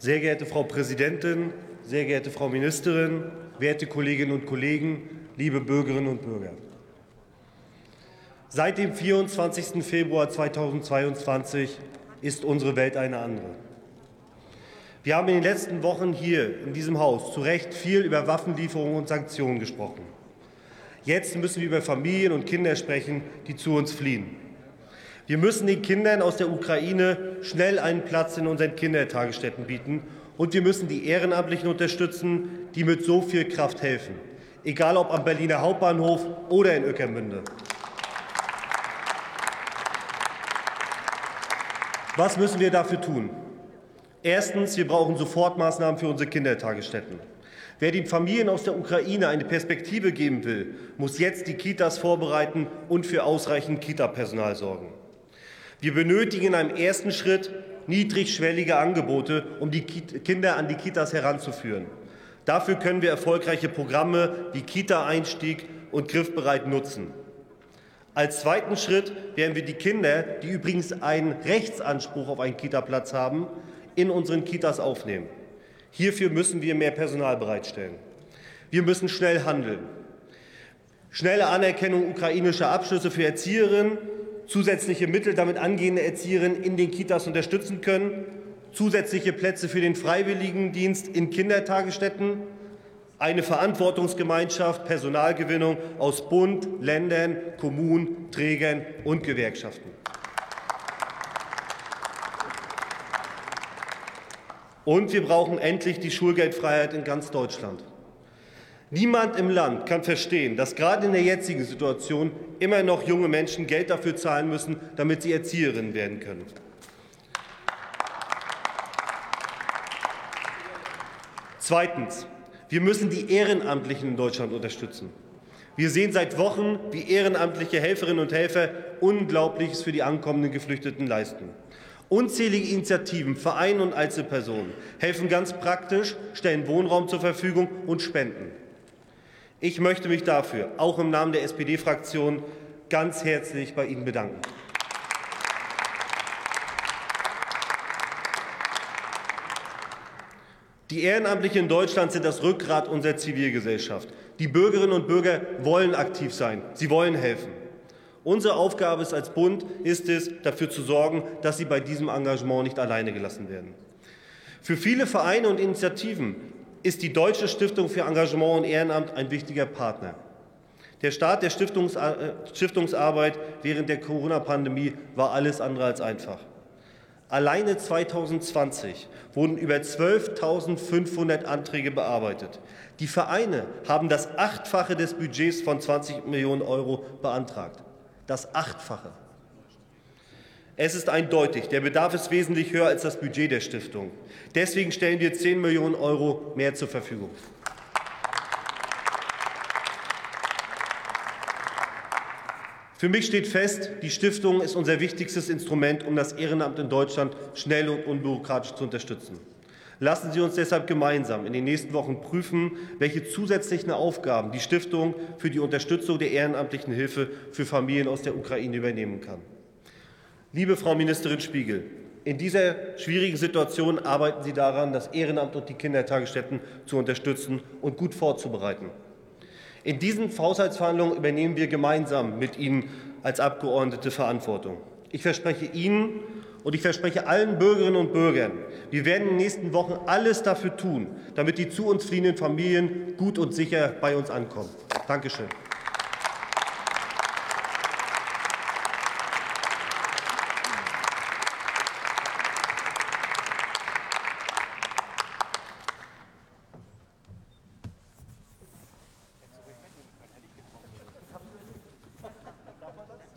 Sehr geehrte Frau Präsidentin, sehr geehrte Frau Ministerin, werte Kolleginnen und Kollegen, liebe Bürgerinnen und Bürger. Seit dem 24. Februar 2022 ist unsere Welt eine andere. Wir haben in den letzten Wochen hier in diesem Haus zu Recht viel über Waffenlieferungen und Sanktionen gesprochen. Jetzt müssen wir über Familien und Kinder sprechen, die zu uns fliehen. Wir müssen den Kindern aus der Ukraine schnell einen Platz in unseren Kindertagesstätten bieten. Und wir müssen die Ehrenamtlichen unterstützen, die mit so viel Kraft helfen, egal ob am Berliner Hauptbahnhof oder in Ueckermünde. Was müssen wir dafür tun? Erstens, wir brauchen Sofortmaßnahmen für unsere Kindertagesstätten. Wer den Familien aus der Ukraine eine Perspektive geben will, muss jetzt die Kitas vorbereiten und für ausreichend Kita-Personal sorgen. Wir benötigen in einem ersten Schritt niedrigschwellige Angebote, um die Kinder an die Kitas heranzuführen. Dafür können wir erfolgreiche Programme wie Kita-Einstieg und Griffbereit nutzen. Als zweiten Schritt werden wir die Kinder, die übrigens einen Rechtsanspruch auf einen Kitaplatz haben, in unseren Kitas aufnehmen. Hierfür müssen wir mehr Personal bereitstellen. Wir müssen schnell handeln. Schnelle Anerkennung ukrainischer Abschlüsse für Erzieherinnen zusätzliche Mittel, damit angehende Erzieherinnen in den Kitas unterstützen können, zusätzliche Plätze für den Freiwilligendienst in Kindertagesstätten, eine Verantwortungsgemeinschaft, Personalgewinnung aus Bund, Ländern, Kommunen, Trägern und Gewerkschaften. Und wir brauchen endlich die Schulgeldfreiheit in ganz Deutschland. Niemand im Land kann verstehen, dass gerade in der jetzigen Situation immer noch junge Menschen Geld dafür zahlen müssen, damit sie Erzieherinnen werden können. Zweitens. Wir müssen die Ehrenamtlichen in Deutschland unterstützen. Wir sehen seit Wochen, wie ehrenamtliche Helferinnen und Helfer Unglaubliches für die ankommenden Geflüchteten leisten. Unzählige Initiativen, Vereine und Einzelpersonen helfen ganz praktisch, stellen Wohnraum zur Verfügung und spenden. Ich möchte mich dafür, auch im Namen der SPD-Fraktion, ganz herzlich bei Ihnen bedanken. Die Ehrenamtlichen in Deutschland sind das Rückgrat unserer Zivilgesellschaft. Die Bürgerinnen und Bürger wollen aktiv sein. Sie wollen helfen. Unsere Aufgabe ist als Bund ist es, dafür zu sorgen, dass sie bei diesem Engagement nicht alleine gelassen werden. Für viele Vereine und Initiativen ist die Deutsche Stiftung für Engagement und Ehrenamt ein wichtiger Partner. Der Start der äh, Stiftungsarbeit während der Corona-Pandemie war alles andere als einfach. Alleine 2020 wurden über 12.500 Anträge bearbeitet. Die Vereine haben das Achtfache des Budgets von 20 Millionen Euro beantragt. Das Achtfache. Es ist eindeutig, der Bedarf ist wesentlich höher als das Budget der Stiftung. Deswegen stellen wir 10 Millionen Euro mehr zur Verfügung. Für mich steht fest, die Stiftung ist unser wichtigstes Instrument, um das Ehrenamt in Deutschland schnell und unbürokratisch zu unterstützen. Lassen Sie uns deshalb gemeinsam in den nächsten Wochen prüfen, welche zusätzlichen Aufgaben die Stiftung für die Unterstützung der ehrenamtlichen Hilfe für Familien aus der Ukraine übernehmen kann. Liebe Frau Ministerin Spiegel, in dieser schwierigen Situation arbeiten Sie daran, das Ehrenamt und die Kindertagesstätten zu unterstützen und gut vorzubereiten. In diesen Haushaltsverhandlungen übernehmen wir gemeinsam mit Ihnen als Abgeordnete Verantwortung. Ich verspreche Ihnen und ich verspreche allen Bürgerinnen und Bürgern, wir werden in den nächsten Wochen alles dafür tun, damit die zu uns fliehenden Familien gut und sicher bei uns ankommen. Dankeschön.